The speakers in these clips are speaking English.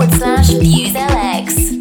forward slash FuseLX.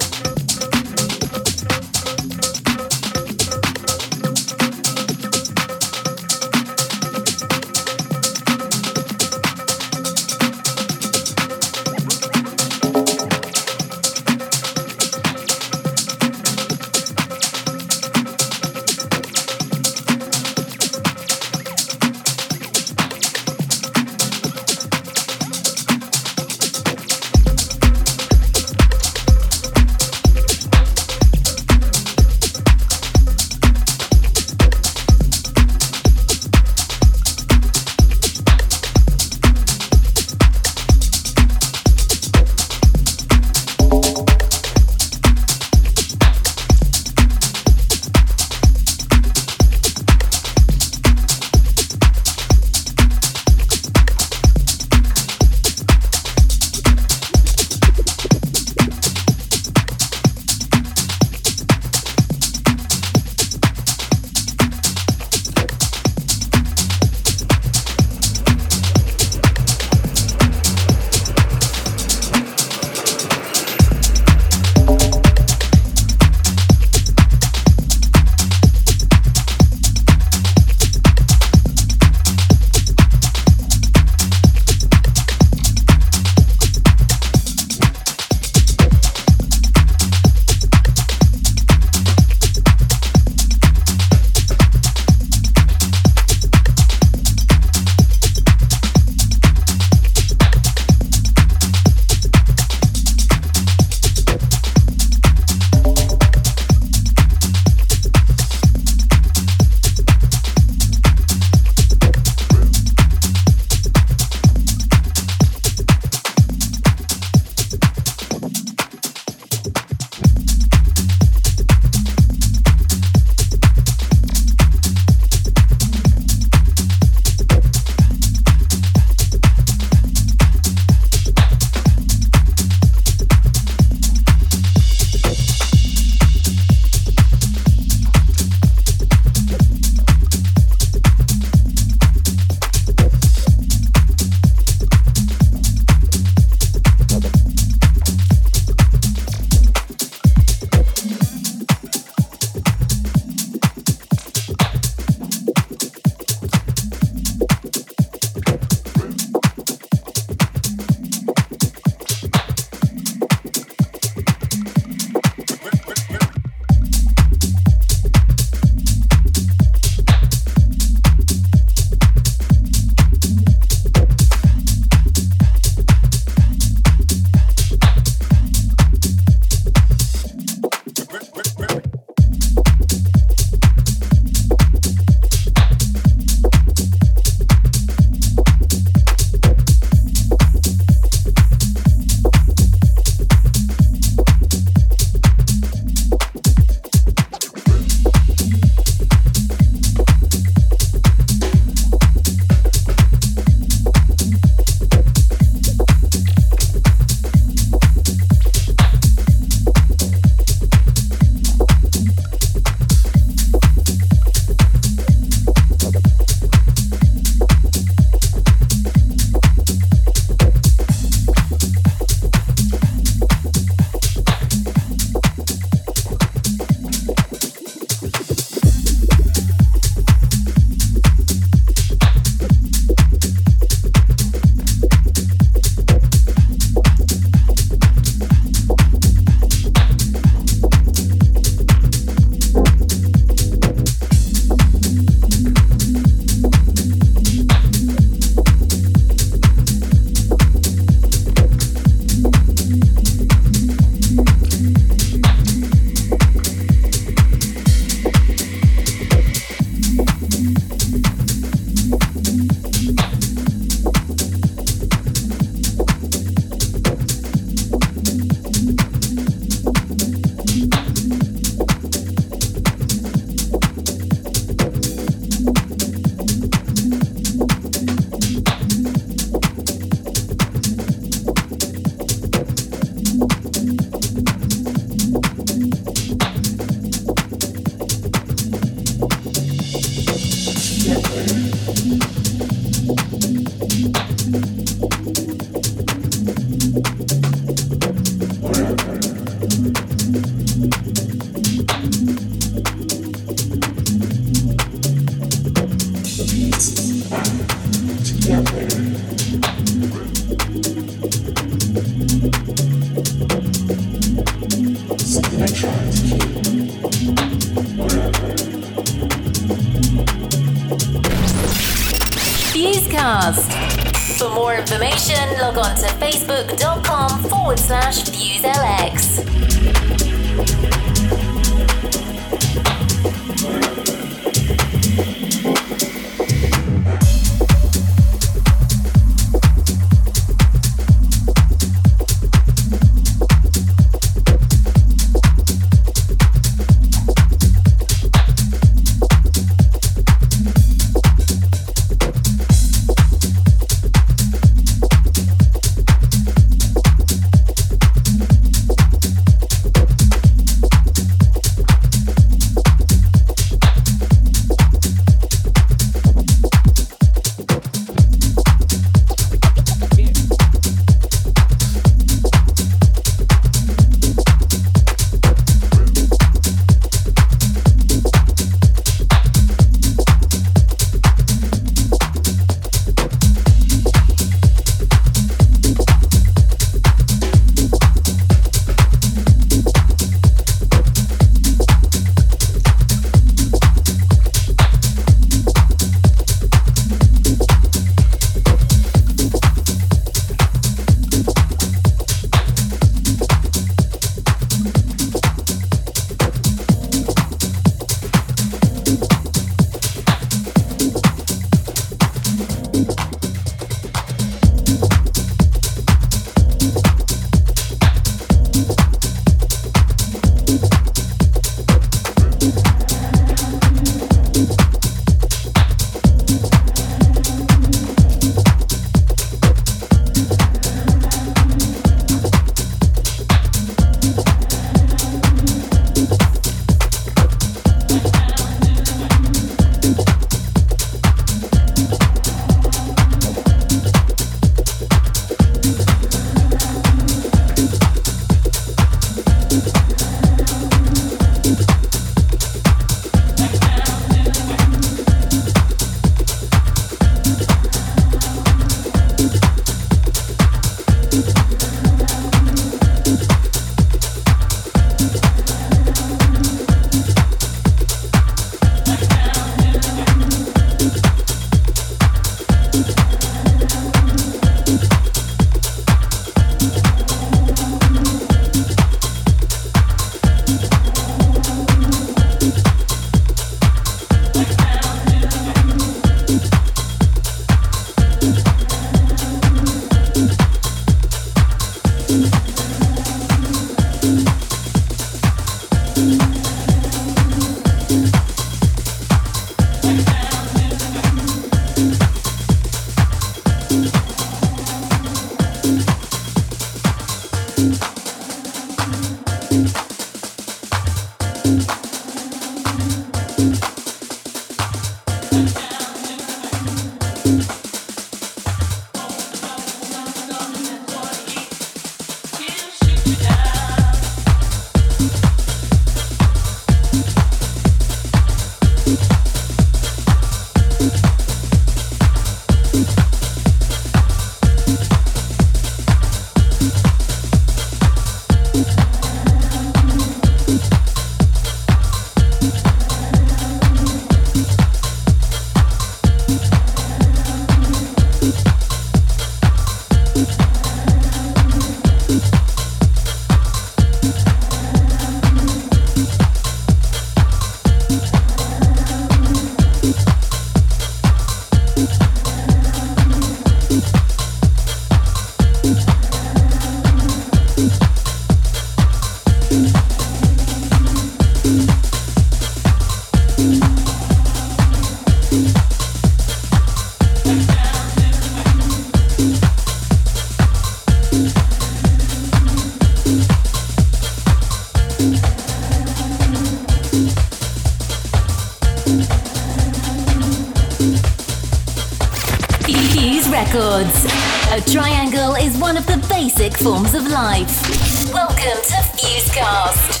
Forms of life. Welcome to Fusecast.